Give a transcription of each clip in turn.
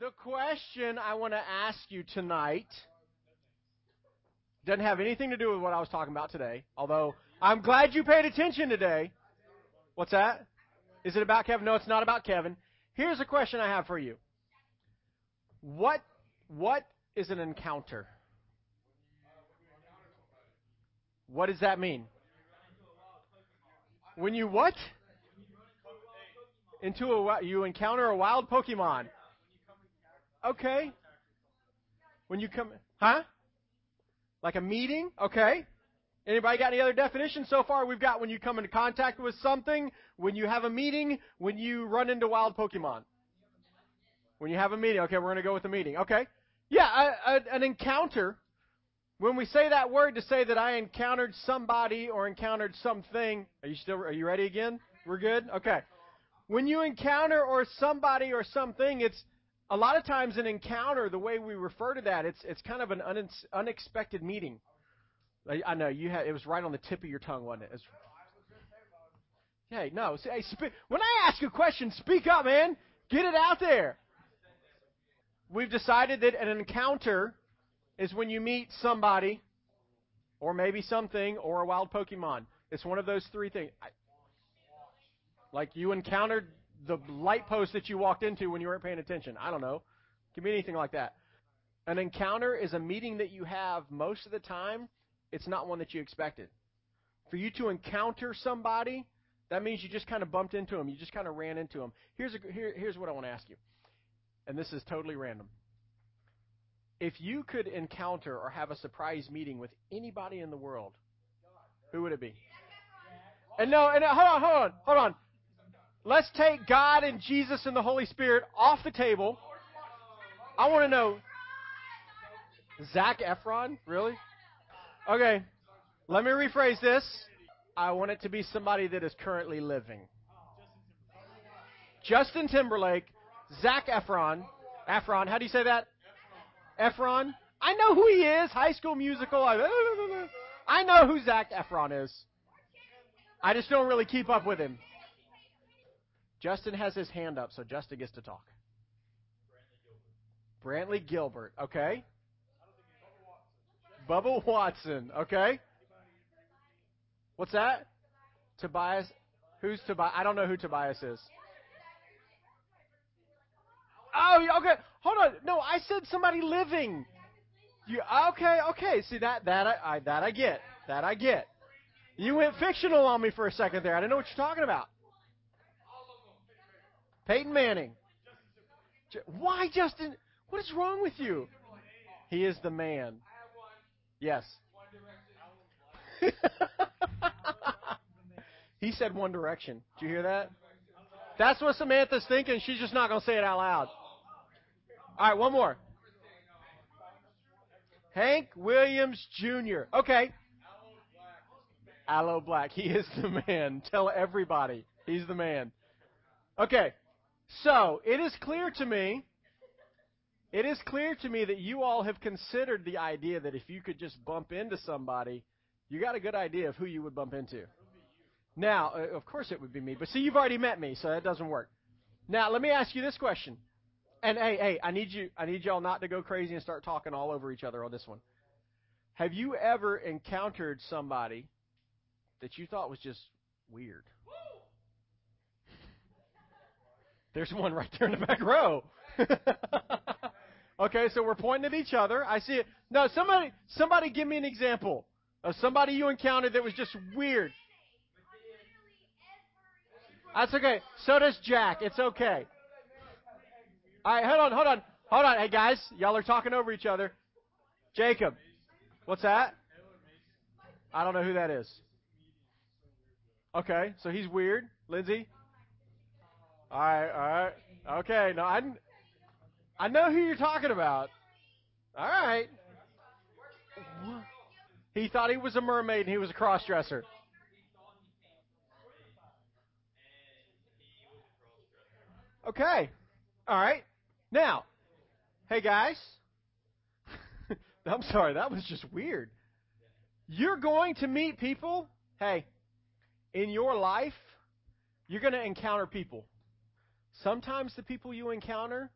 The question I want to ask you tonight doesn't have anything to do with what I was talking about today, although I'm glad you paid attention today. What's that? Is it about Kevin? No, it's not about Kevin. Here's a question I have for you. What what is an encounter? What does that mean? When you what? Into a you encounter a wild Pokemon. Okay. When you come, huh? Like a meeting? Okay. Anybody got any other definitions so far? We've got when you come into contact with something, when you have a meeting, when you run into wild Pokemon. When you have a meeting. Okay, we're going to go with a meeting. Okay. Yeah, a, a, an encounter. When we say that word to say that I encountered somebody or encountered something, are you still are you ready again? We're good? Okay. When you encounter or somebody or something, it's a lot of times an encounter, the way we refer to that, it's it's kind of an un, unexpected meeting. I, I know you had it was right on the tip of your tongue, wasn't it? Hey, no, hey, spe- when I ask a question, speak up, man. Get it out there. We've decided that an encounter is when you meet somebody, or maybe something, or a wild Pokemon. It's one of those three things. I, like you encountered the light post that you walked into when you weren't paying attention. I don't know. It can be anything like that. An encounter is a meeting that you have most of the time. It's not one that you expected. For you to encounter somebody, that means you just kind of bumped into them. You just kind of ran into them. Here's, a, here, here's what I want to ask you. And this is totally random. If you could encounter or have a surprise meeting with anybody in the world, who would it be? And no, and hold on, hold on, hold on. Let's take God and Jesus and the Holy Spirit off the table. I want to know Zac Efron? Really? Okay. Let me rephrase this. I want it to be somebody that is currently living. Justin Timberlake, Zac Efron. Efron, how do you say that? Efron. I know who he is. High School Musical. I know who Zac Efron is. I just don't really keep up with him. Justin has his hand up, so Justin gets to talk. Brantley Gilbert, okay. Bubba Watson, okay. What's that? Tobias. Who's Tobias? I don't know who Tobias is. Oh, okay. Hold on. No, I said somebody living. You okay? Okay. See that that I, I that I get. That I get. You went fictional on me for a second there. I didn't know what you're talking about. Peyton Manning. Why, Justin? What is wrong with you? He is the man. Yes. he said One Direction. Did you hear that? That's what Samantha's thinking. She's just not going to say it out loud. All right, one more. Hank Williams Jr. Okay. Aloe Blacc. He is the man. Tell everybody. He's the man. Okay. So, it is clear to me, it is clear to me that you all have considered the idea that if you could just bump into somebody, you got a good idea of who you would bump into. Now, uh, of course it would be me, but see, you've already met me, so that doesn't work. Now, let me ask you this question. And hey, hey, I need you, I need y'all not to go crazy and start talking all over each other on this one. Have you ever encountered somebody that you thought was just weird? There's one right there in the back row. okay, so we're pointing at each other. I see it. No, somebody, somebody, give me an example of somebody you encountered that was just weird. That's okay. So does Jack. It's okay. All right, hold on, hold on, hold on. Hey guys, y'all are talking over each other. Jacob, what's that? I don't know who that is. Okay, so he's weird. Lindsay. All right, all right. Okay, no, I, I know who you're talking about. All right. He thought he was a mermaid and he was a crossdresser. Okay. All right. Now, hey guys. I'm sorry, that was just weird. You're going to meet people, hey, in your life, you're going to encounter people. Sometimes the people you encounter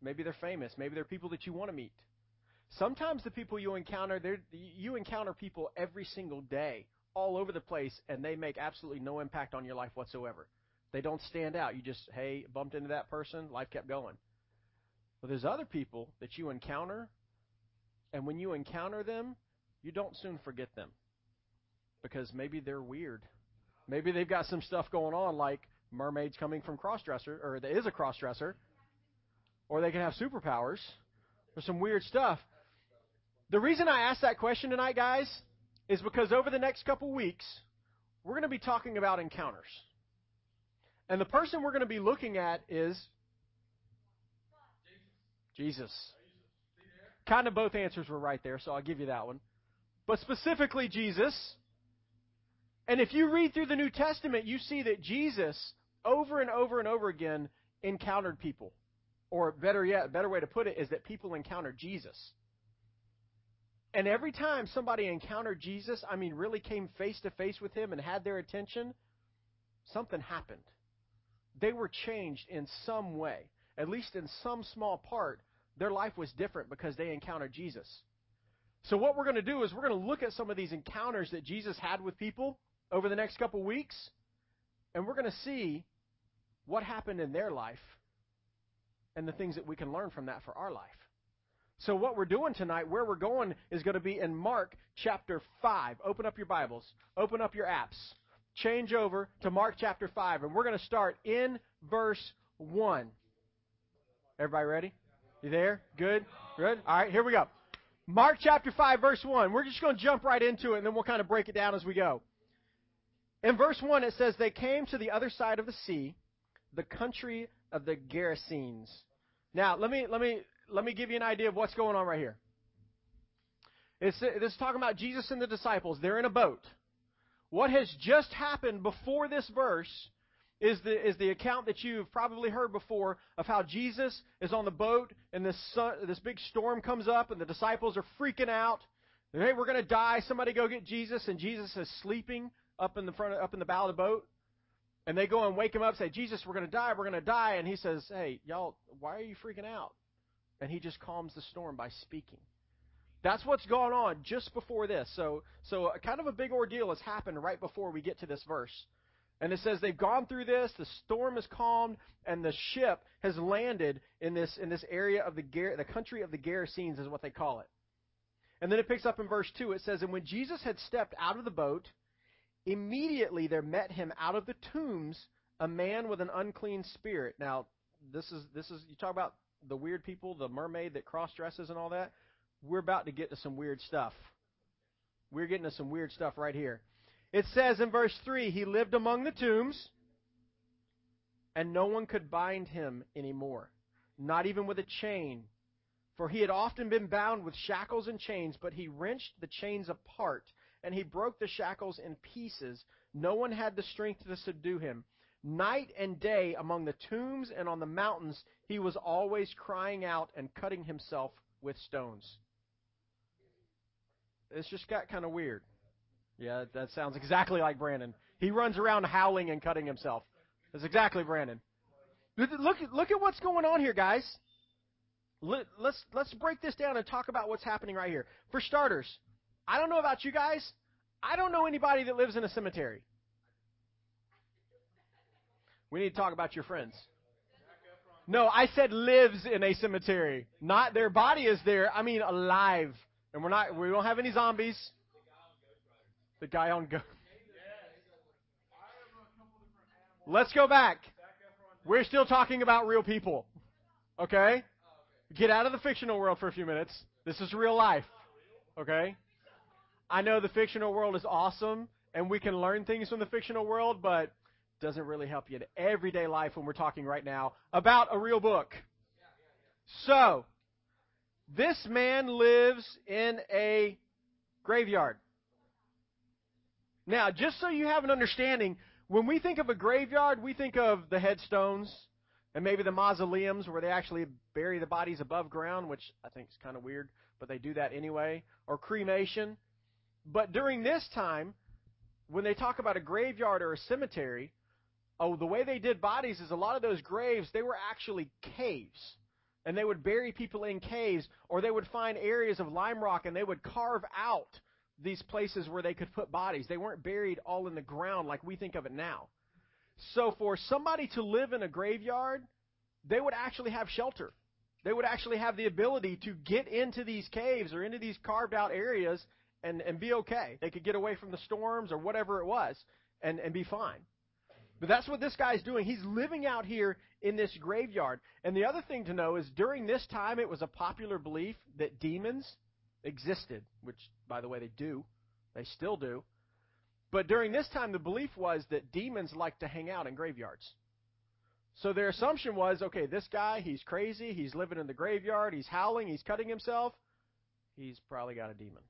Maybe they're famous. Maybe they're people that you want to meet. Sometimes the people you encounter, you encounter people every single day, all over the place, and they make absolutely no impact on your life whatsoever. They don't stand out. You just, hey, bumped into that person, life kept going. But there's other people that you encounter, and when you encounter them, you don't soon forget them. Because maybe they're weird. Maybe they've got some stuff going on, like mermaids coming from crossdresser, or there is a crossdresser, or they can have superpowers, or some weird stuff. The reason I asked that question tonight, guys, is because over the next couple weeks, we're going to be talking about encounters. And the person we're going to be looking at is Jesus. Kind of both answers were right there, so I'll give you that one. But specifically, Jesus. And if you read through the New Testament, you see that Jesus, over and over and over again, encountered people. Or better yet, a better way to put it is that people encountered Jesus. And every time somebody encountered Jesus, I mean, really came face to face with him and had their attention, something happened. They were changed in some way, at least in some small part. Their life was different because they encountered Jesus. So, what we're going to do is we're going to look at some of these encounters that Jesus had with people over the next couple weeks, and we're going to see what happened in their life and the things that we can learn from that for our life. So, what we're doing tonight, where we're going, is going to be in Mark chapter 5. Open up your Bibles, open up your apps, change over to Mark chapter 5, and we're going to start in verse 1. Everybody ready? You there? Good? Good? All right, here we go. Mark chapter 5, verse 1. We're just going to jump right into it, and then we'll kind of break it down as we go. In verse 1, it says, They came to the other side of the sea, the country of the Gerasenes. Now, let me, let me let me give you an idea of what's going on right here. It's, this is talking about Jesus and the disciples. They're in a boat. What has just happened before this verse is the, is the account that you've probably heard before of how Jesus is on the boat and this, sun, this big storm comes up and the disciples are freaking out. hey, we're going to die. Somebody go get Jesus. And Jesus is sleeping up in the front, up in the bow of the boat. And they go and wake him up, say, Jesus, we're going to die. We're going to die. And he says, Hey, y'all, why are you freaking out? and he just calms the storm by speaking. That's what's going on just before this. So, so kind of a big ordeal has happened right before we get to this verse. And it says they've gone through this, the storm is calmed, and the ship has landed in this in this area of the the country of the Gerasenes is what they call it. And then it picks up in verse 2. It says, And when Jesus had stepped out of the boat, immediately there met him out of the tombs a man with an unclean spirit. Now, this is this is you talk about the weird people, the mermaid that cross dresses and all that, we're about to get to some weird stuff. We're getting to some weird stuff right here. It says in verse 3 He lived among the tombs, and no one could bind him anymore, not even with a chain. For he had often been bound with shackles and chains, but he wrenched the chains apart, and he broke the shackles in pieces. No one had the strength to subdue him. Night and day among the tombs and on the mountains, he was always crying out and cutting himself with stones. It's just got kind of weird. Yeah, that sounds exactly like Brandon. He runs around howling and cutting himself. That's exactly Brandon. Look, look at what's going on here, guys. Let's let's break this down and talk about what's happening right here. For starters, I don't know about you guys. I don't know anybody that lives in a cemetery. We need to talk about your friends. No, I said lives in a cemetery. Not their body is there. I mean alive. And we're not we don't have any zombies. The guy on go. Let's go back. We're still talking about real people. Okay? Get out of the fictional world for a few minutes. This is real life. Okay? I know the fictional world is awesome and we can learn things from the fictional world, but doesn't really help you in everyday life when we're talking right now about a real book. So, this man lives in a graveyard. Now, just so you have an understanding, when we think of a graveyard, we think of the headstones and maybe the mausoleums where they actually bury the bodies above ground, which I think is kind of weird, but they do that anyway, or cremation. But during this time, when they talk about a graveyard or a cemetery, oh, the way they did bodies is a lot of those graves, they were actually caves. And they would bury people in caves, or they would find areas of lime rock and they would carve out these places where they could put bodies. They weren't buried all in the ground like we think of it now. So for somebody to live in a graveyard, they would actually have shelter. They would actually have the ability to get into these caves or into these carved out areas and, and be okay. They could get away from the storms or whatever it was and, and be fine. But that's what this guy's doing. He's living out here in this graveyard. And the other thing to know is during this time, it was a popular belief that demons existed, which, by the way, they do. They still do. But during this time, the belief was that demons like to hang out in graveyards. So their assumption was okay, this guy, he's crazy. He's living in the graveyard. He's howling. He's cutting himself. He's probably got a demon.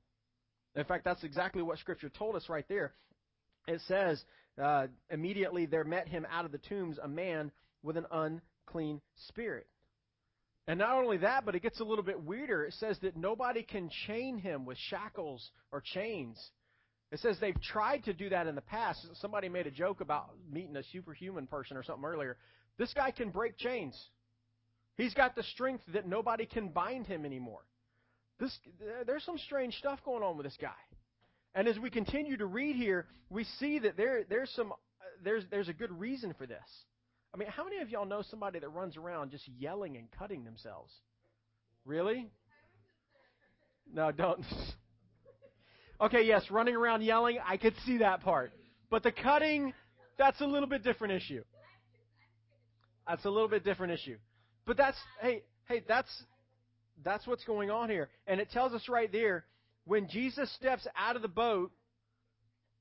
In fact, that's exactly what Scripture told us right there. It says, uh, immediately there met him out of the tombs a man with an unclean spirit. And not only that, but it gets a little bit weirder. It says that nobody can chain him with shackles or chains. It says they've tried to do that in the past. Somebody made a joke about meeting a superhuman person or something earlier. This guy can break chains. He's got the strength that nobody can bind him anymore. This, there's some strange stuff going on with this guy. And as we continue to read here, we see that there, there's some, uh, there's, there's a good reason for this. I mean, how many of y'all know somebody that runs around just yelling and cutting themselves? Really? No, don't. okay, yes, running around yelling, I could see that part. But the cutting, that's a little bit different issue. That's a little bit different issue. But that's hey, hey, that's that's what's going on here. And it tells us right there when Jesus steps out of the boat,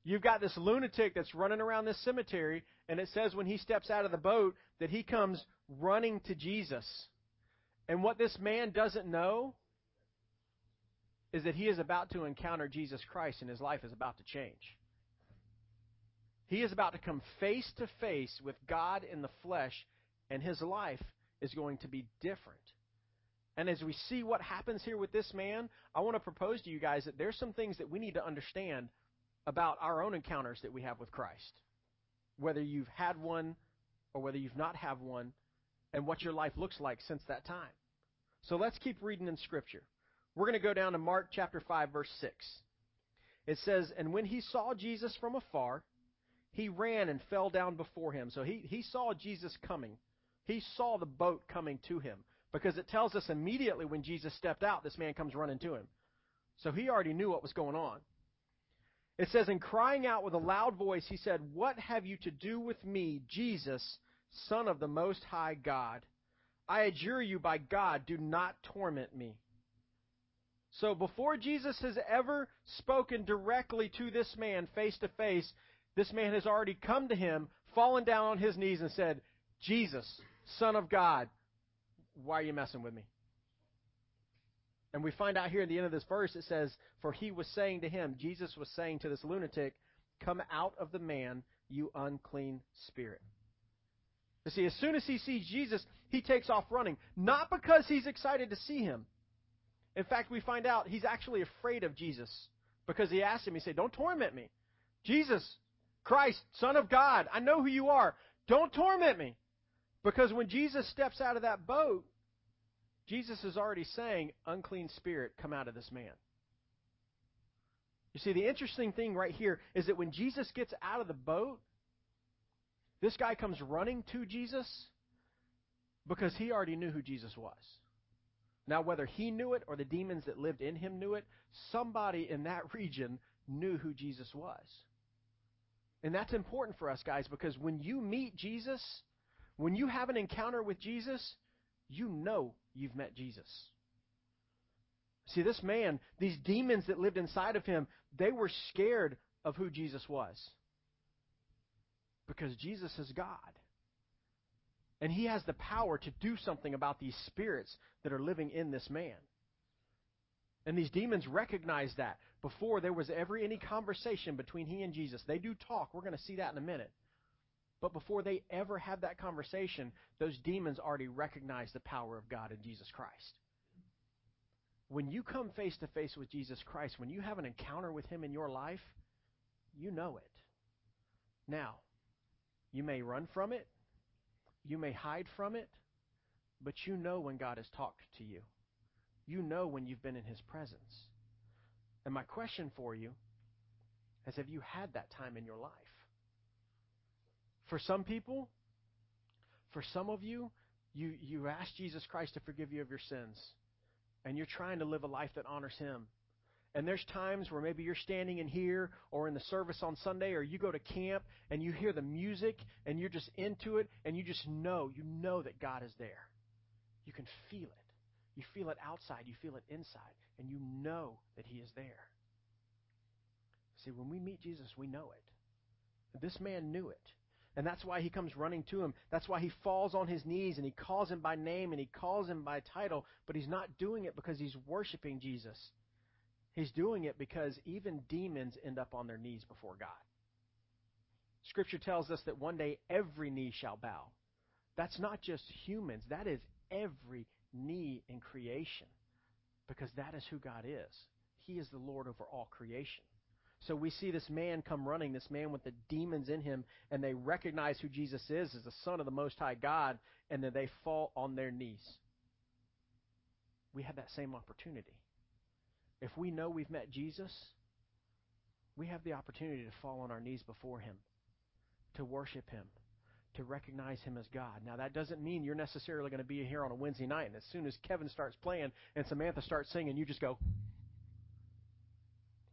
you've got this lunatic that's running around this cemetery, and it says when he steps out of the boat that he comes running to Jesus. And what this man doesn't know is that he is about to encounter Jesus Christ and his life is about to change. He is about to come face to face with God in the flesh, and his life is going to be different. And as we see what happens here with this man, I want to propose to you guys that there's some things that we need to understand about our own encounters that we have with Christ. Whether you've had one or whether you've not had one, and what your life looks like since that time. So let's keep reading in Scripture. We're going to go down to Mark chapter 5, verse 6. It says, And when he saw Jesus from afar, he ran and fell down before him. So he, he saw Jesus coming. He saw the boat coming to him. Because it tells us immediately when Jesus stepped out, this man comes running to him. So he already knew what was going on. It says, In crying out with a loud voice, he said, What have you to do with me, Jesus, Son of the Most High God? I adjure you by God, do not torment me. So before Jesus has ever spoken directly to this man face to face, this man has already come to him, fallen down on his knees, and said, Jesus, Son of God, why are you messing with me? And we find out here at the end of this verse, it says, For he was saying to him, Jesus was saying to this lunatic, Come out of the man, you unclean spirit. You see, as soon as he sees Jesus, he takes off running. Not because he's excited to see him. In fact, we find out he's actually afraid of Jesus. Because he asked him, he said, Don't torment me. Jesus, Christ, Son of God, I know who you are. Don't torment me. Because when Jesus steps out of that boat, Jesus is already saying, unclean spirit, come out of this man. You see, the interesting thing right here is that when Jesus gets out of the boat, this guy comes running to Jesus because he already knew who Jesus was. Now, whether he knew it or the demons that lived in him knew it, somebody in that region knew who Jesus was. And that's important for us, guys, because when you meet Jesus, when you have an encounter with Jesus, you know you've met Jesus. See, this man, these demons that lived inside of him, they were scared of who Jesus was. Because Jesus is God. And he has the power to do something about these spirits that are living in this man. And these demons recognize that before there was ever any conversation between he and Jesus. They do talk. We're going to see that in a minute. But before they ever have that conversation, those demons already recognize the power of God in Jesus Christ. When you come face to face with Jesus Christ, when you have an encounter with Him in your life, you know it. Now, you may run from it, you may hide from it, but you know when God has talked to you. You know when you've been in His presence. And my question for you is have you had that time in your life? For some people, for some of you, you, you ask Jesus Christ to forgive you of your sins, and you're trying to live a life that honors Him. And there's times where maybe you're standing in here or in the service on Sunday or you go to camp and you hear the music and you're just into it and you just know, you know that God is there. You can feel it. You feel it outside, you feel it inside, and you know that He is there. See, when we meet Jesus, we know it. This man knew it. And that's why he comes running to him. That's why he falls on his knees and he calls him by name and he calls him by title. But he's not doing it because he's worshiping Jesus. He's doing it because even demons end up on their knees before God. Scripture tells us that one day every knee shall bow. That's not just humans, that is every knee in creation because that is who God is. He is the Lord over all creation. So we see this man come running, this man with the demons in him, and they recognize who Jesus is as the Son of the Most High God, and then they fall on their knees. We have that same opportunity. If we know we've met Jesus, we have the opportunity to fall on our knees before Him, to worship Him, to recognize Him as God. Now, that doesn't mean you're necessarily going to be here on a Wednesday night, and as soon as Kevin starts playing and Samantha starts singing, you just go.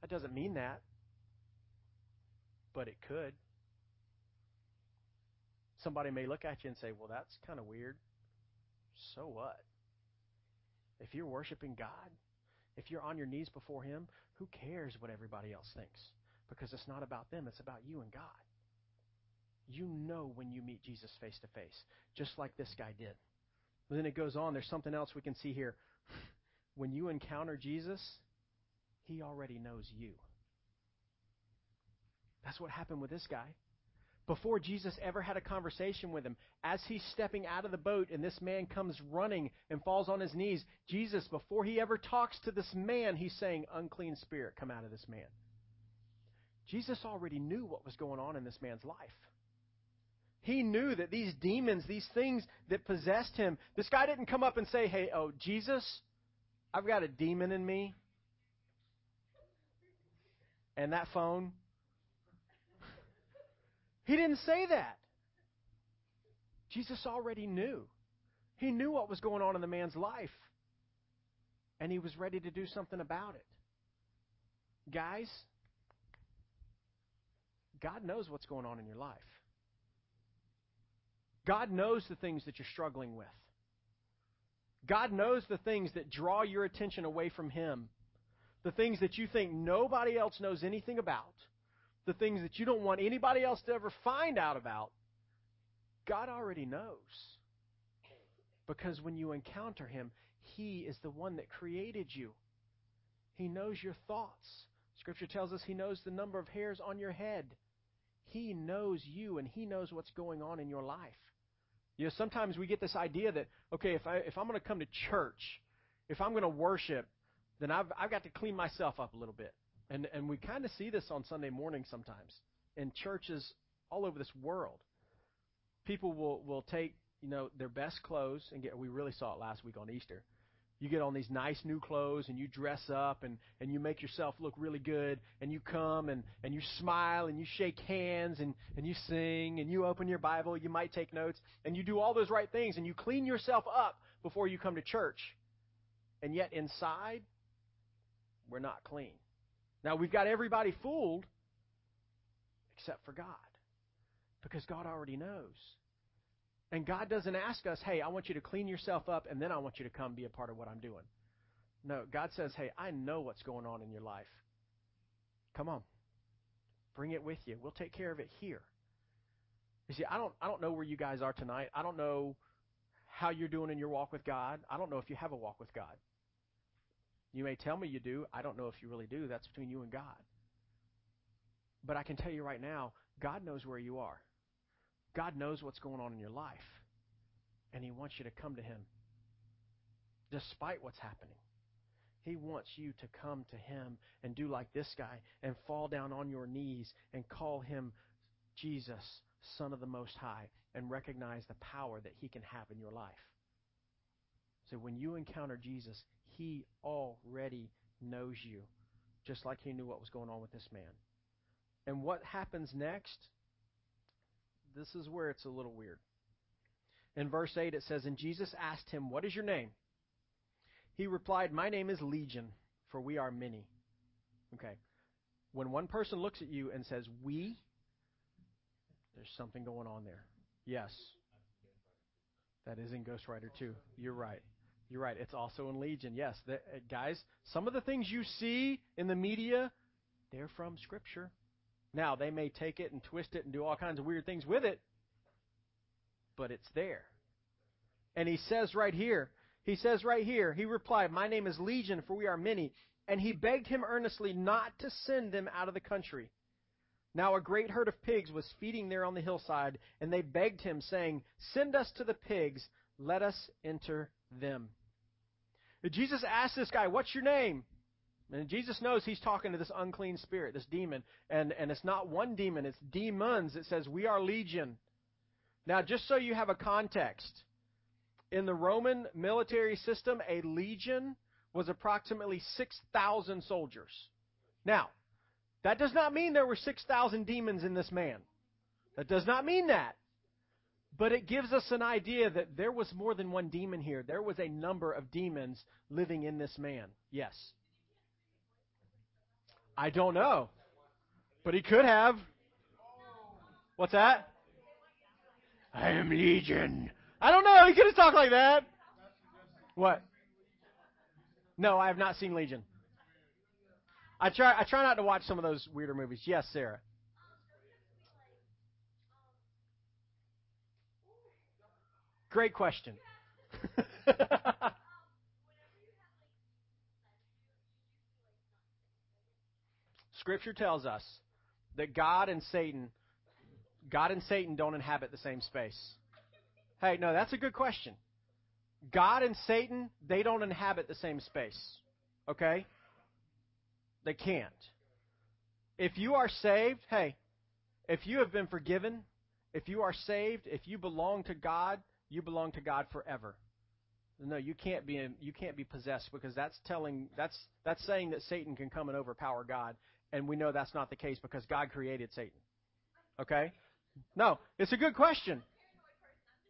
That doesn't mean that but it could. Somebody may look at you and say, well, that's kind of weird. So what? If you're worshiping God, if you're on your knees before Him, who cares what everybody else thinks? Because it's not about them, it's about you and God. You know when you meet Jesus face to face, just like this guy did. But then it goes on, there's something else we can see here. When you encounter Jesus, He already knows you. That's what happened with this guy. Before Jesus ever had a conversation with him, as he's stepping out of the boat and this man comes running and falls on his knees, Jesus, before he ever talks to this man, he's saying, Unclean spirit, come out of this man. Jesus already knew what was going on in this man's life. He knew that these demons, these things that possessed him, this guy didn't come up and say, Hey, oh, Jesus, I've got a demon in me. And that phone, he didn't say that. Jesus already knew. He knew what was going on in the man's life. And he was ready to do something about it. Guys, God knows what's going on in your life. God knows the things that you're struggling with. God knows the things that draw your attention away from Him. The things that you think nobody else knows anything about the things that you don't want anybody else to ever find out about, God already knows. Because when you encounter Him, He is the one that created you. He knows your thoughts. Scripture tells us He knows the number of hairs on your head. He knows you and He knows what's going on in your life. You know, sometimes we get this idea that, okay, if, I, if I'm going to come to church, if I'm going to worship, then I've, I've got to clean myself up a little bit. And, and we kind of see this on Sunday morning sometimes in churches all over this world. People will, will take, you know, their best clothes and get, we really saw it last week on Easter. You get on these nice new clothes and you dress up and, and you make yourself look really good and you come and, and you smile and you shake hands and, and you sing and you open your Bible, you might take notes and you do all those right things and you clean yourself up before you come to church. And yet inside, we're not clean. Now, we've got everybody fooled except for God because God already knows. And God doesn't ask us, hey, I want you to clean yourself up and then I want you to come be a part of what I'm doing. No, God says, hey, I know what's going on in your life. Come on. Bring it with you. We'll take care of it here. You see, I don't I don't know where you guys are tonight. I don't know how you're doing in your walk with God. I don't know if you have a walk with God. You may tell me you do. I don't know if you really do. That's between you and God. But I can tell you right now, God knows where you are. God knows what's going on in your life. And He wants you to come to Him despite what's happening. He wants you to come to Him and do like this guy and fall down on your knees and call Him Jesus, Son of the Most High, and recognize the power that He can have in your life. So when you encounter Jesus, he already knows you, just like he knew what was going on with this man. And what happens next? This is where it's a little weird. In verse 8, it says, And Jesus asked him, What is your name? He replied, My name is Legion, for we are many. Okay. When one person looks at you and says, We, there's something going on there. Yes. That is in Ghost Rider 2. You're right. You're right. It's also in Legion. Yes. The, uh, guys, some of the things you see in the media, they're from Scripture. Now, they may take it and twist it and do all kinds of weird things with it, but it's there. And he says right here, he says right here, he replied, My name is Legion, for we are many. And he begged him earnestly not to send them out of the country. Now a great herd of pigs was feeding there on the hillside, and they begged him, saying, Send us to the pigs, let us enter them. Jesus asked this guy, What's your name? And Jesus knows he's talking to this unclean spirit, this demon. And, and it's not one demon, it's demons. It says, We are legion. Now, just so you have a context, in the Roman military system, a legion was approximately 6,000 soldiers. Now, that does not mean there were 6,000 demons in this man. That does not mean that. But it gives us an idea that there was more than one demon here. There was a number of demons living in this man. Yes. I don't know. But he could have. What's that? I am Legion. I don't know. He could have talked like that. What? No, I have not seen Legion. I try. I try not to watch some of those weirder movies. Yes, Sarah. Great question. Scripture tells us that God and Satan, God and Satan don't inhabit the same space. Hey, no, that's a good question. God and Satan, they don't inhabit the same space. Okay? They can't. If you are saved, hey, if you have been forgiven, if you are saved, if you belong to God, you belong to God forever. No, you can't be you can't be possessed because that's telling that's that's saying that Satan can come and overpower God, and we know that's not the case because God created Satan. Okay? No, it's a good question.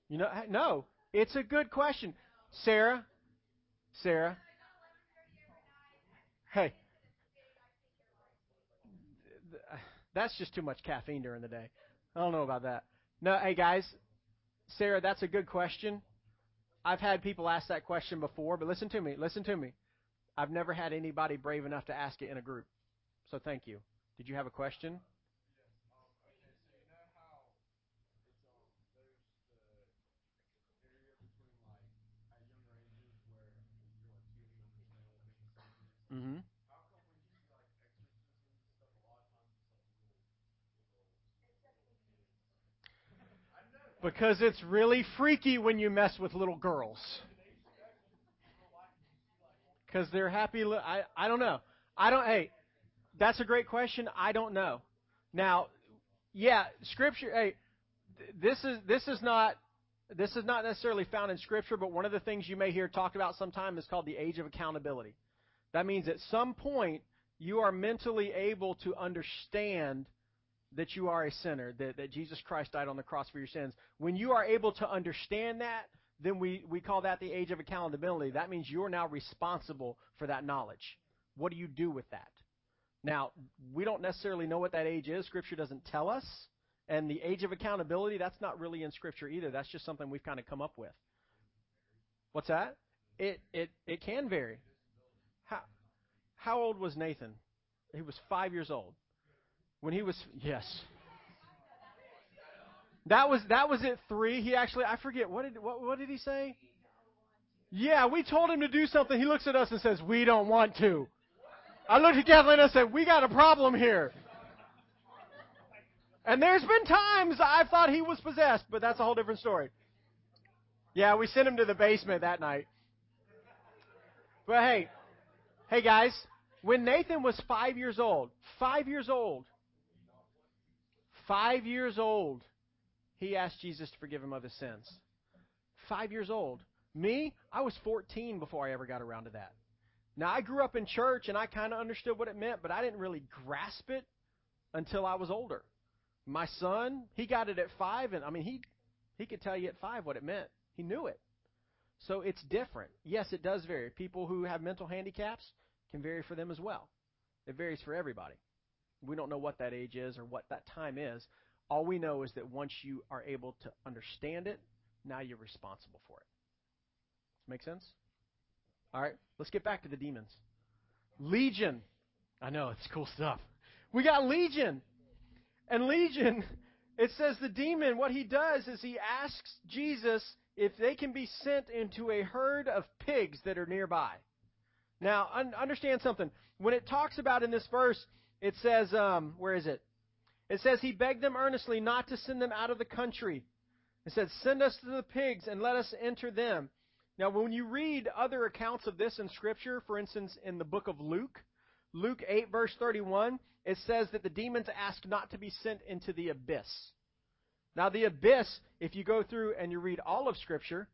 You know, no, it's a good question. Sarah, Sarah. Hey, that's just too much caffeine during the day. I don't know about that. No, hey guys, Sarah, that's a good question. I've had people ask that question before, but listen to me. Listen to me. I've never had anybody brave enough to ask it in a group. So thank you. Did you have a question? Mm-hmm. Because it's really freaky when you mess with little girls. Because they're happy. Li- I I don't know. I don't. Hey, that's a great question. I don't know. Now, yeah, Scripture. Hey, this is this is not this is not necessarily found in Scripture, but one of the things you may hear talked about sometime is called the age of accountability. That means at some point you are mentally able to understand that you are a sinner, that, that Jesus Christ died on the cross for your sins. When you are able to understand that, then we, we call that the age of accountability. That means you're now responsible for that knowledge. What do you do with that? Now, we don't necessarily know what that age is. Scripture doesn't tell us. And the age of accountability, that's not really in Scripture either. That's just something we've kind of come up with. What's that? It, it, it can vary. How, how old was Nathan? He was five years old. When he was, yes. That was that was at three. He actually, I forget what did what what did he say? Yeah, we told him to do something. He looks at us and says, "We don't want to." I looked at Kathleen and I said, "We got a problem here." And there's been times I've thought he was possessed, but that's a whole different story. Yeah, we sent him to the basement that night. But hey, hey guys, when Nathan was five years old, five years old, five years old, he asked Jesus to forgive him of his sins. Five years old. Me, I was 14 before I ever got around to that. Now, I grew up in church and I kind of understood what it meant, but I didn't really grasp it until I was older. My son, he got it at five, and I mean, he he could tell you at five what it meant. He knew it. So it's different. Yes, it does vary. People who have mental handicaps can vary for them as well. It varies for everybody. We don't know what that age is or what that time is. All we know is that once you are able to understand it, now you're responsible for it. Make sense? All right, let's get back to the demons. Legion. I know, it's cool stuff. We got Legion. And Legion, it says the demon, what he does is he asks Jesus if they can be sent into a herd of pigs that are nearby. Now, un- understand something. When it talks about in this verse, it says, um, where is it? It says he begged them earnestly not to send them out of the country. It said, Send us to the pigs and let us enter them. Now, when you read other accounts of this in Scripture, for instance, in the book of Luke, Luke 8, verse 31, it says that the demons ask not to be sent into the abyss. Now, the abyss, if you go through and you read all of Scripture,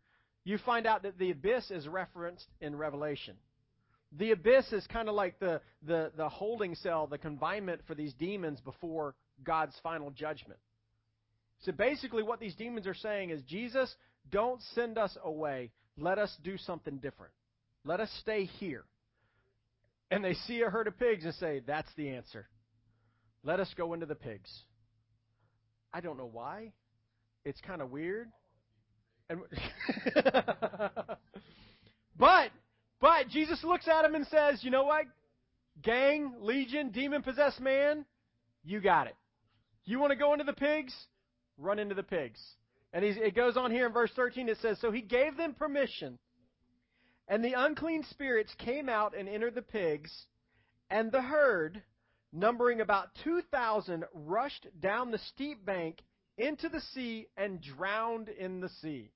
you find out that the abyss is referenced in Revelation. The abyss is kind of like the, the, the holding cell, the confinement for these demons before God's final judgment. So basically, what these demons are saying is, Jesus, don't send us away. Let us do something different. Let us stay here. And they see a herd of pigs and say, That's the answer. Let us go into the pigs. I don't know why. It's kind of weird. And but but Jesus looks at him and says, "You know what? Gang, legion, demon possessed man, you got it. You want to go into the pigs? Run into the pigs." And it goes on here in verse 13. It says, "So he gave them permission, and the unclean spirits came out and entered the pigs, and the herd, numbering about 2,000, rushed down the steep bank into the sea and drowned in the sea.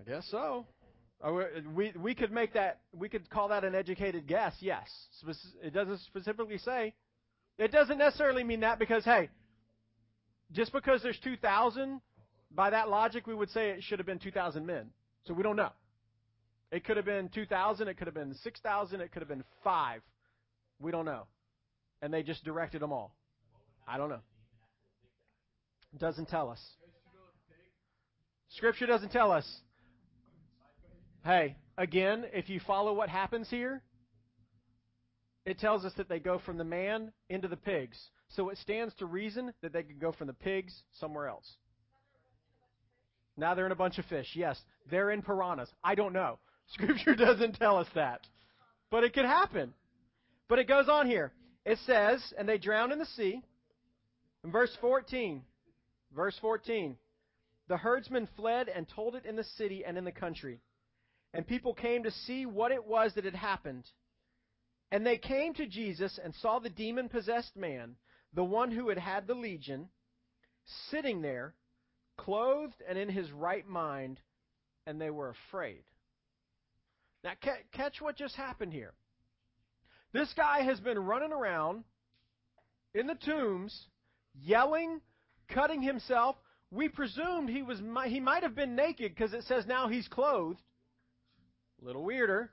I guess so. Oh, we we could make that we could call that an educated guess. Yes, it doesn't specifically say. It doesn't necessarily mean that because hey, just because there's 2,000, by that logic, we would say it should have been 2,000 men. So we don't know. It could have been 2,000, it could have been 6,000, it could have been 5. We don't know. And they just directed them all. I don't know. It doesn't tell us. Scripture doesn't tell us. Hey, again, if you follow what happens here, it tells us that they go from the man into the pigs. So it stands to reason that they could go from the pigs somewhere else. Now they're in a bunch of fish. Yes, they're in piranhas. I don't know. Scripture doesn't tell us that. But it could happen. But it goes on here. It says, and they drowned in the sea. In verse 14, verse 14, the herdsmen fled and told it in the city and in the country. And people came to see what it was that had happened. And they came to Jesus and saw the demon possessed man, the one who had had the legion, sitting there, clothed and in his right mind, and they were afraid. Now, catch what just happened here. This guy has been running around in the tombs, yelling, cutting himself. We presumed he was he might have been naked because it says now he's clothed. A little weirder.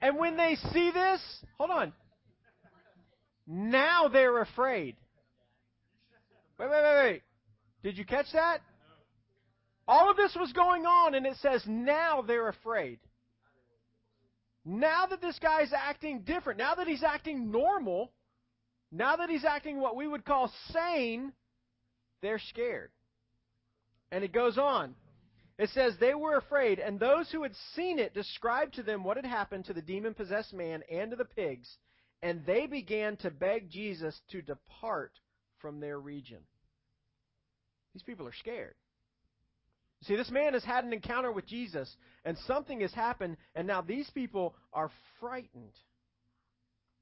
And when they see this, hold on. Now they're afraid. Wait, wait, wait, wait. Did you catch that? All of this was going on, and it says now they're afraid. Now that this guy's acting different, now that he's acting normal, now that he's acting what we would call sane, they're scared. And it goes on. It says, They were afraid, and those who had seen it described to them what had happened to the demon possessed man and to the pigs, and they began to beg Jesus to depart from their region. These people are scared. See, this man has had an encounter with Jesus, and something has happened, and now these people are frightened.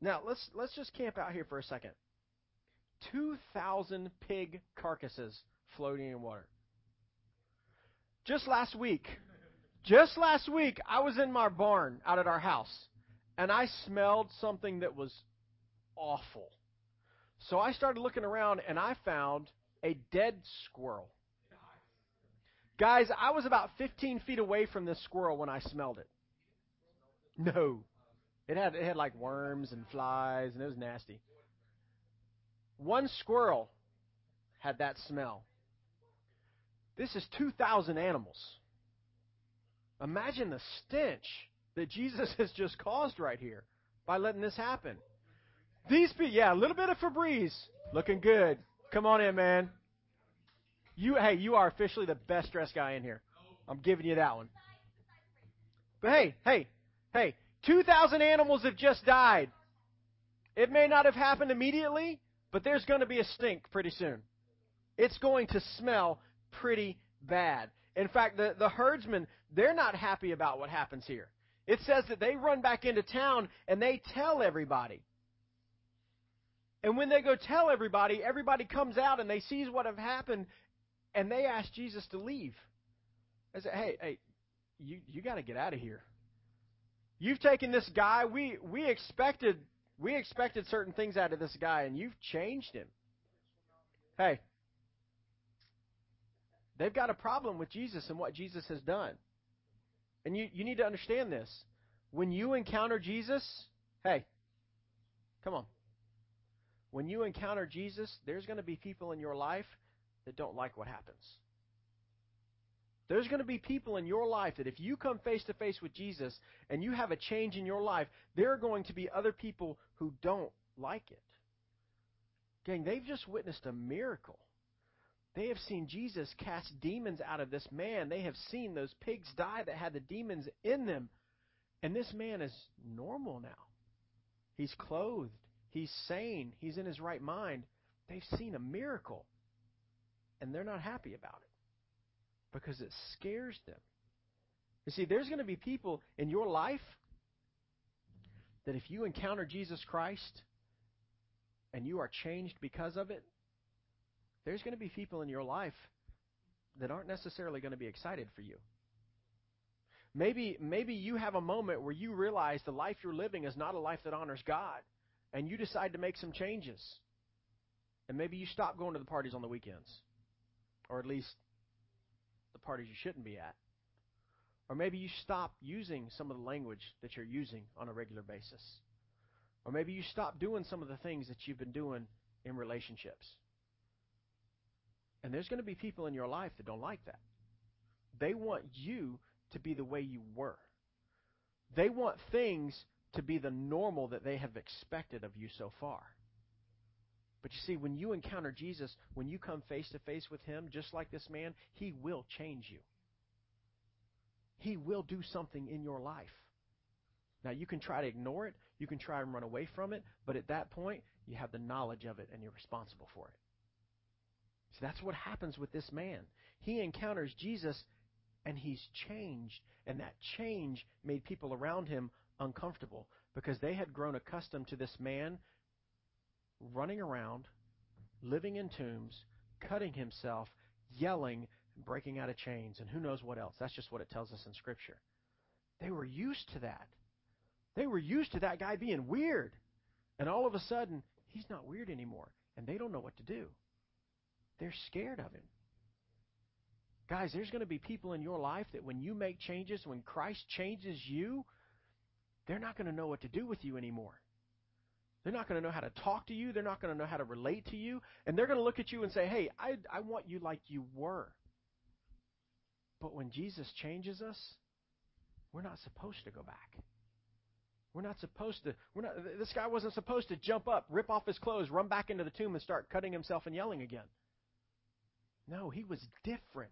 Now, let's, let's just camp out here for a second. 2,000 pig carcasses floating in water. Just last week, just last week, I was in my barn out at our house, and I smelled something that was awful. So I started looking around, and I found a dead squirrel. Guys, I was about 15 feet away from this squirrel when I smelled it. No. It had it had like worms and flies and it was nasty. One squirrel had that smell. This is 2,000 animals. Imagine the stench that Jesus has just caused right here by letting this happen. These people, yeah, a little bit of Febreze, looking good. Come on in, man. You, hey, you are officially the best dressed guy in here. I'm giving you that one. But hey, hey, hey, 2,000 animals have just died. It may not have happened immediately, but there's going to be a stink pretty soon. It's going to smell pretty bad. In fact, the, the herdsmen, they're not happy about what happens here. It says that they run back into town and they tell everybody. And when they go tell everybody, everybody comes out and they sees what have happened and they ask Jesus to leave. They say, hey, hey, you, you got to get out of here. You've taken this guy. We, we expected we expected certain things out of this guy, and you've changed him. Hey, they've got a problem with Jesus and what Jesus has done. And you, you need to understand this. When you encounter Jesus, hey, come on. When you encounter Jesus, there's going to be people in your life that don't like what happens. There's going to be people in your life that if you come face to face with Jesus and you have a change in your life, there are going to be other people who don't like it. Gang, they've just witnessed a miracle. They have seen Jesus cast demons out of this man. They have seen those pigs die that had the demons in them. And this man is normal now. He's clothed. He's sane. He's in his right mind. They've seen a miracle. And they're not happy about it because it scares them. You see, there's going to be people in your life that if you encounter Jesus Christ and you are changed because of it, there's going to be people in your life that aren't necessarily going to be excited for you. Maybe maybe you have a moment where you realize the life you're living is not a life that honors God and you decide to make some changes. And maybe you stop going to the parties on the weekends. Or at least the parties you shouldn't be at. Or maybe you stop using some of the language that you're using on a regular basis. Or maybe you stop doing some of the things that you've been doing in relationships. And there's going to be people in your life that don't like that. They want you to be the way you were. They want things to be the normal that they have expected of you so far. But you see, when you encounter Jesus, when you come face to face with Him, just like this man, He will change you. He will do something in your life. Now, you can try to ignore it, you can try and run away from it, but at that point, you have the knowledge of it and you're responsible for it. That's what happens with this man. He encounters Jesus and he's changed. And that change made people around him uncomfortable because they had grown accustomed to this man running around, living in tombs, cutting himself, yelling, breaking out of chains, and who knows what else. That's just what it tells us in Scripture. They were used to that. They were used to that guy being weird. And all of a sudden, he's not weird anymore. And they don't know what to do. They're scared of him. Guys, there's going to be people in your life that when you make changes, when Christ changes you, they're not going to know what to do with you anymore. They're not going to know how to talk to you. They're not going to know how to relate to you. And they're going to look at you and say, hey, I, I want you like you were. But when Jesus changes us, we're not supposed to go back. We're not supposed to. We're not. This guy wasn't supposed to jump up, rip off his clothes, run back into the tomb, and start cutting himself and yelling again. No, he was different.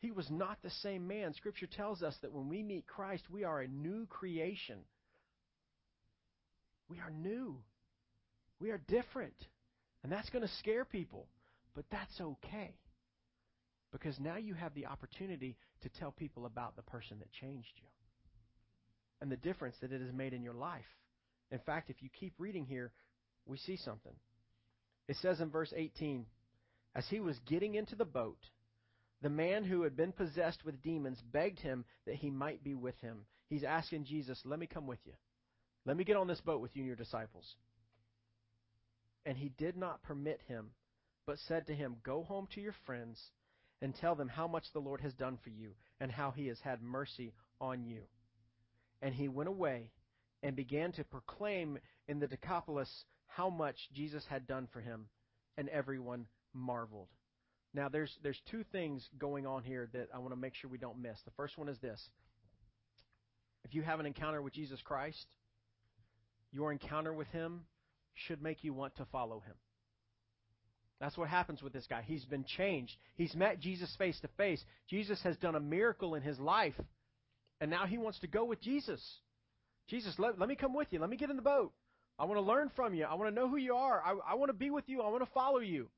He was not the same man. Scripture tells us that when we meet Christ, we are a new creation. We are new. We are different. And that's going to scare people. But that's okay. Because now you have the opportunity to tell people about the person that changed you and the difference that it has made in your life. In fact, if you keep reading here, we see something. It says in verse 18 As he was getting into the boat, the man who had been possessed with demons begged him that he might be with him. He's asking Jesus, Let me come with you. Let me get on this boat with you and your disciples. And he did not permit him, but said to him, Go home to your friends and tell them how much the Lord has done for you and how he has had mercy on you. And he went away and began to proclaim in the Decapolis how much Jesus had done for him, and everyone marveled. Now, there's, there's two things going on here that I want to make sure we don't miss. The first one is this if you have an encounter with Jesus Christ, your encounter with him should make you want to follow him. That's what happens with this guy. He's been changed. He's met Jesus face to face. Jesus has done a miracle in his life, and now he wants to go with Jesus. Jesus, let, let me come with you. Let me get in the boat. I want to learn from you. I want to know who you are. I, I want to be with you. I want to follow you.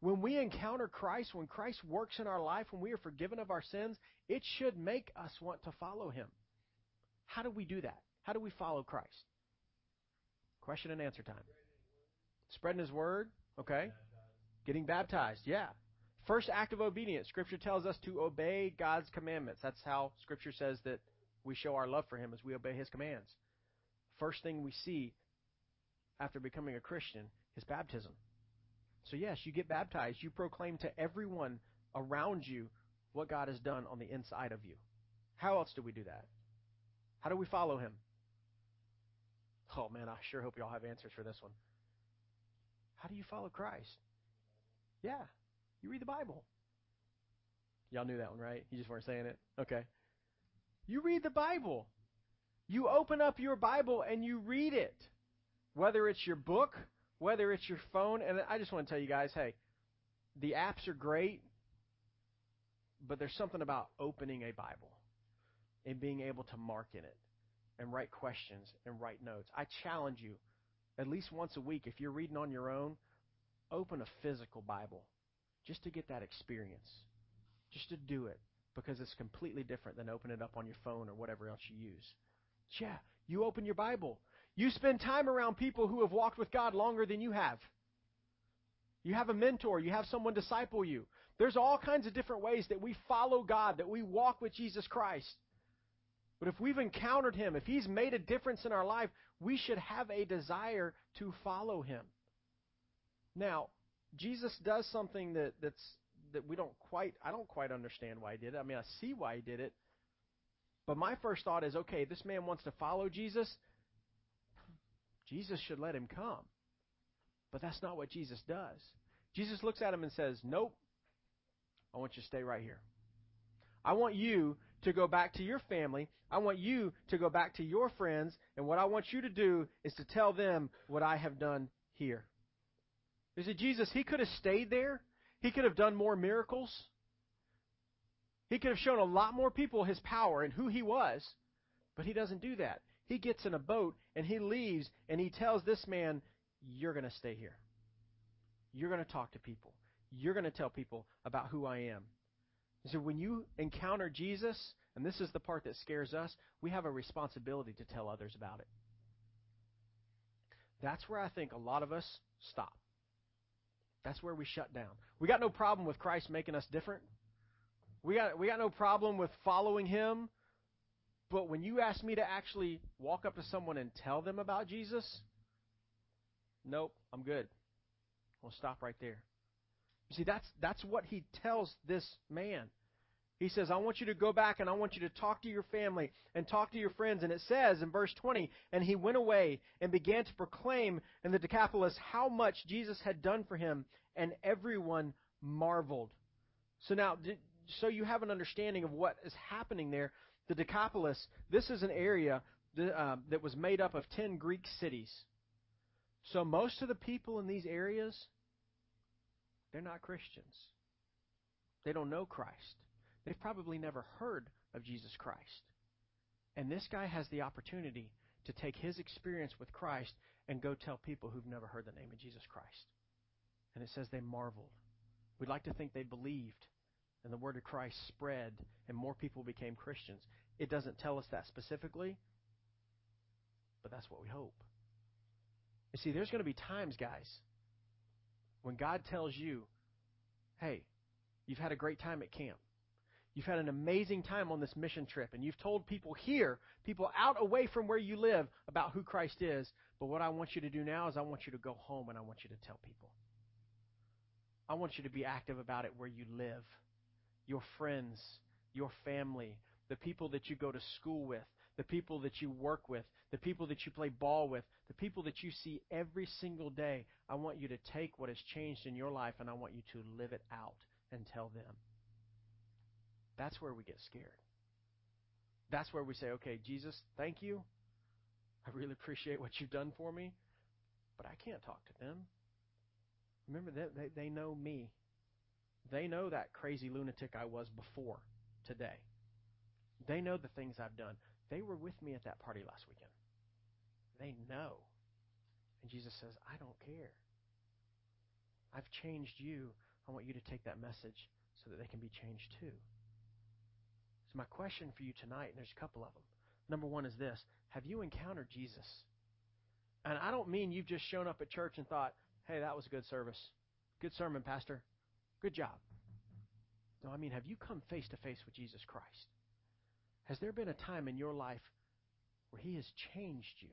When we encounter Christ, when Christ works in our life, when we are forgiven of our sins, it should make us want to follow him. How do we do that? How do we follow Christ? Question and answer time. Spreading his word, okay? Getting baptized, yeah. First act of obedience. Scripture tells us to obey God's commandments. That's how Scripture says that we show our love for Him as we obey His commands. First thing we see after becoming a Christian is baptism. So, yes, you get baptized. You proclaim to everyone around you what God has done on the inside of you. How else do we do that? How do we follow Him? Oh, man, I sure hope you all have answers for this one. How do you follow Christ? Yeah, you read the Bible. Y'all knew that one, right? You just weren't saying it? Okay. You read the Bible. You open up your Bible and you read it. Whether it's your book, whether it's your phone, and I just want to tell you guys, hey, the apps are great, but there's something about opening a Bible and being able to mark in it and write questions and write notes. I challenge you, at least once a week, if you're reading on your own, open a physical Bible just to get that experience, just to do it because it's completely different than opening it up on your phone or whatever else you use. Yeah, you open your Bible. You spend time around people who have walked with God longer than you have. You have a mentor. You have someone disciple you. There's all kinds of different ways that we follow God, that we walk with Jesus Christ. But if we've encountered Him, if He's made a difference in our life, we should have a desire to follow Him. Now, Jesus does something that, that's that we don't quite I don't quite understand why he did it. I mean, I see why he did it. But my first thought is, okay, this man wants to follow Jesus. Jesus should let him come. But that's not what Jesus does. Jesus looks at him and says, "Nope. I want you to stay right here. I want you to go back to your family. I want you to go back to your friends, and what I want you to do is to tell them what I have done here." You see, Jesus, he could have stayed there he could have done more miracles. He could have shown a lot more people his power and who he was, but he doesn't do that. He gets in a boat and he leaves and he tells this man, You're going to stay here. You're going to talk to people. You're going to tell people about who I am. So when you encounter Jesus, and this is the part that scares us, we have a responsibility to tell others about it. That's where I think a lot of us stop. That's where we shut down. We got no problem with Christ making us different. We got we got no problem with following him. But when you ask me to actually walk up to someone and tell them about Jesus, nope, I'm good. We'll stop right there. You see, that's that's what he tells this man. He says, I want you to go back and I want you to talk to your family and talk to your friends. And it says in verse 20, and he went away and began to proclaim in the Decapolis how much Jesus had done for him, and everyone marveled. So now, so you have an understanding of what is happening there. The Decapolis, this is an area that, uh, that was made up of 10 Greek cities. So most of the people in these areas, they're not Christians. They don't know Christ. They've probably never heard of Jesus Christ. And this guy has the opportunity to take his experience with Christ and go tell people who've never heard the name of Jesus Christ. And it says they marveled. We'd like to think they believed, and the word of Christ spread, and more people became Christians. It doesn't tell us that specifically, but that's what we hope. You see, there's going to be times, guys, when God tells you, hey, you've had a great time at camp. You've had an amazing time on this mission trip, and you've told people here, people out away from where you live, about who Christ is. But what I want you to do now is I want you to go home and I want you to tell people. I want you to be active about it where you live. Your friends, your family, the people that you go to school with, the people that you work with, the people that you play ball with, the people that you see every single day. I want you to take what has changed in your life and I want you to live it out and tell them. That's where we get scared. That's where we say, okay, Jesus, thank you. I really appreciate what you've done for me, but I can't talk to them. Remember they, they know me. They know that crazy lunatic I was before today. They know the things I've done. They were with me at that party last weekend. They know. And Jesus says, I don't care. I've changed you. I want you to take that message so that they can be changed too. So, my question for you tonight, and there's a couple of them. Number one is this Have you encountered Jesus? And I don't mean you've just shown up at church and thought, hey, that was a good service. Good sermon, Pastor. Good job. No, I mean, have you come face to face with Jesus Christ? Has there been a time in your life where He has changed you?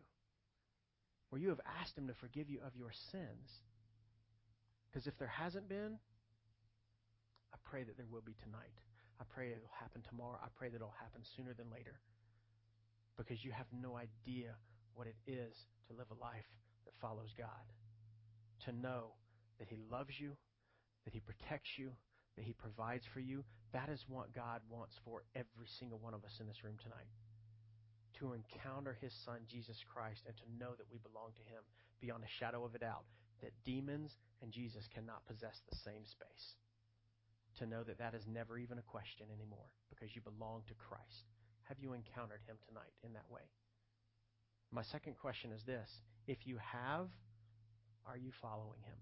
Where you have asked Him to forgive you of your sins? Because if there hasn't been, I pray that there will be tonight. I pray it'll happen tomorrow. I pray that it'll happen sooner than later. Because you have no idea what it is to live a life that follows God. To know that He loves you, that He protects you, that He provides for you. That is what God wants for every single one of us in this room tonight. To encounter His Son, Jesus Christ, and to know that we belong to Him beyond a shadow of a doubt, that demons and Jesus cannot possess the same space. To know that that is never even a question anymore because you belong to Christ. Have you encountered Him tonight in that way? My second question is this If you have, are you following Him?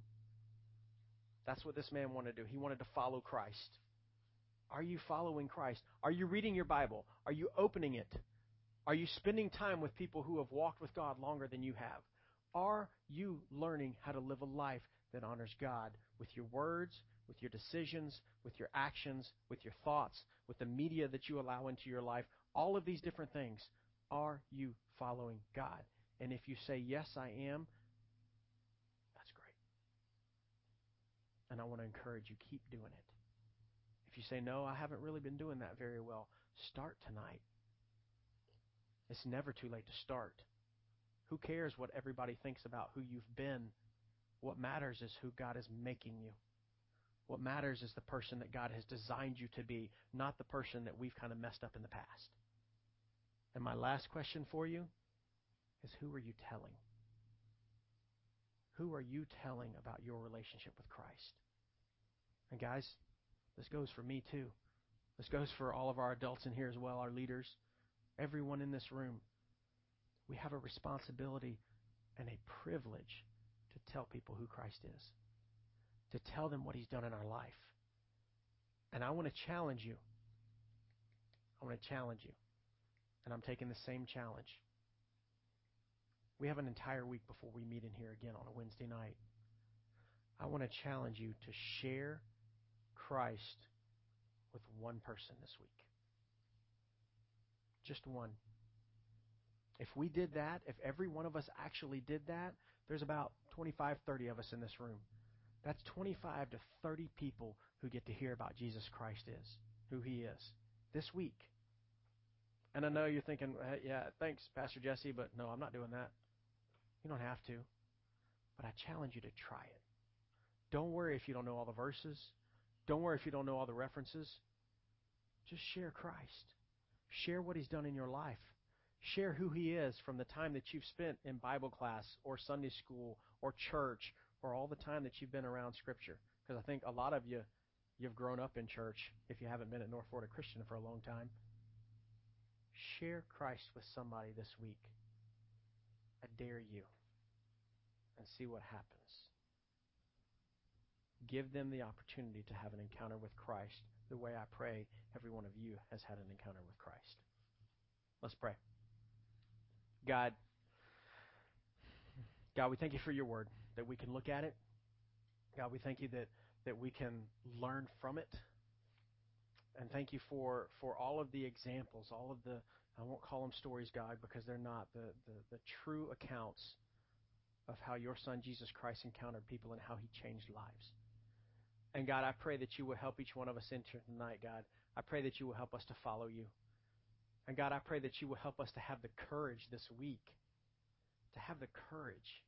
That's what this man wanted to do. He wanted to follow Christ. Are you following Christ? Are you reading your Bible? Are you opening it? Are you spending time with people who have walked with God longer than you have? Are you learning how to live a life that honors God with your words, with your decisions, with your actions, with your thoughts, with the media that you allow into your life? All of these different things. Are you following God? And if you say, Yes, I am, And I want to encourage you, keep doing it. If you say, no, I haven't really been doing that very well, start tonight. It's never too late to start. Who cares what everybody thinks about who you've been? What matters is who God is making you. What matters is the person that God has designed you to be, not the person that we've kind of messed up in the past. And my last question for you is who are you telling? Who are you telling about your relationship with Christ? And guys, this goes for me too. This goes for all of our adults in here as well, our leaders, everyone in this room. We have a responsibility and a privilege to tell people who Christ is, to tell them what He's done in our life. And I want to challenge you. I want to challenge you. And I'm taking the same challenge. We have an entire week before we meet in here again on a Wednesday night. I want to challenge you to share Christ with one person this week. Just one. If we did that, if every one of us actually did that, there's about 25, 30 of us in this room. That's 25 to 30 people who get to hear about Jesus Christ is, who he is, this week. And I know you're thinking, hey, yeah, thanks, Pastor Jesse, but no, I'm not doing that. You don't have to. But I challenge you to try it. Don't worry if you don't know all the verses. Don't worry if you don't know all the references. Just share Christ. Share what He's done in your life. Share who He is from the time that you've spent in Bible class or Sunday school or church or all the time that you've been around Scripture. Because I think a lot of you, you've grown up in church if you haven't been at North Florida Christian for a long time. Share Christ with somebody this week. I dare you. And see what happens. Give them the opportunity to have an encounter with Christ the way I pray every one of you has had an encounter with Christ. Let's pray. God, God, we thank you for your word, that we can look at it. God, we thank you that, that we can learn from it. And thank you for, for all of the examples, all of the, I won't call them stories, God, because they're not, the, the, the true accounts of how your son Jesus Christ encountered people and how he changed lives. And God, I pray that you will help each one of us enter tonight, God. I pray that you will help us to follow you. And God, I pray that you will help us to have the courage this week, to have the courage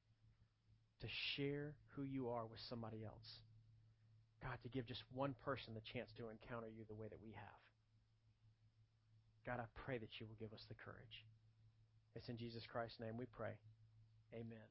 to share who you are with somebody else. God, to give just one person the chance to encounter you the way that we have. God, I pray that you will give us the courage. It's in Jesus Christ's name we pray. Amen.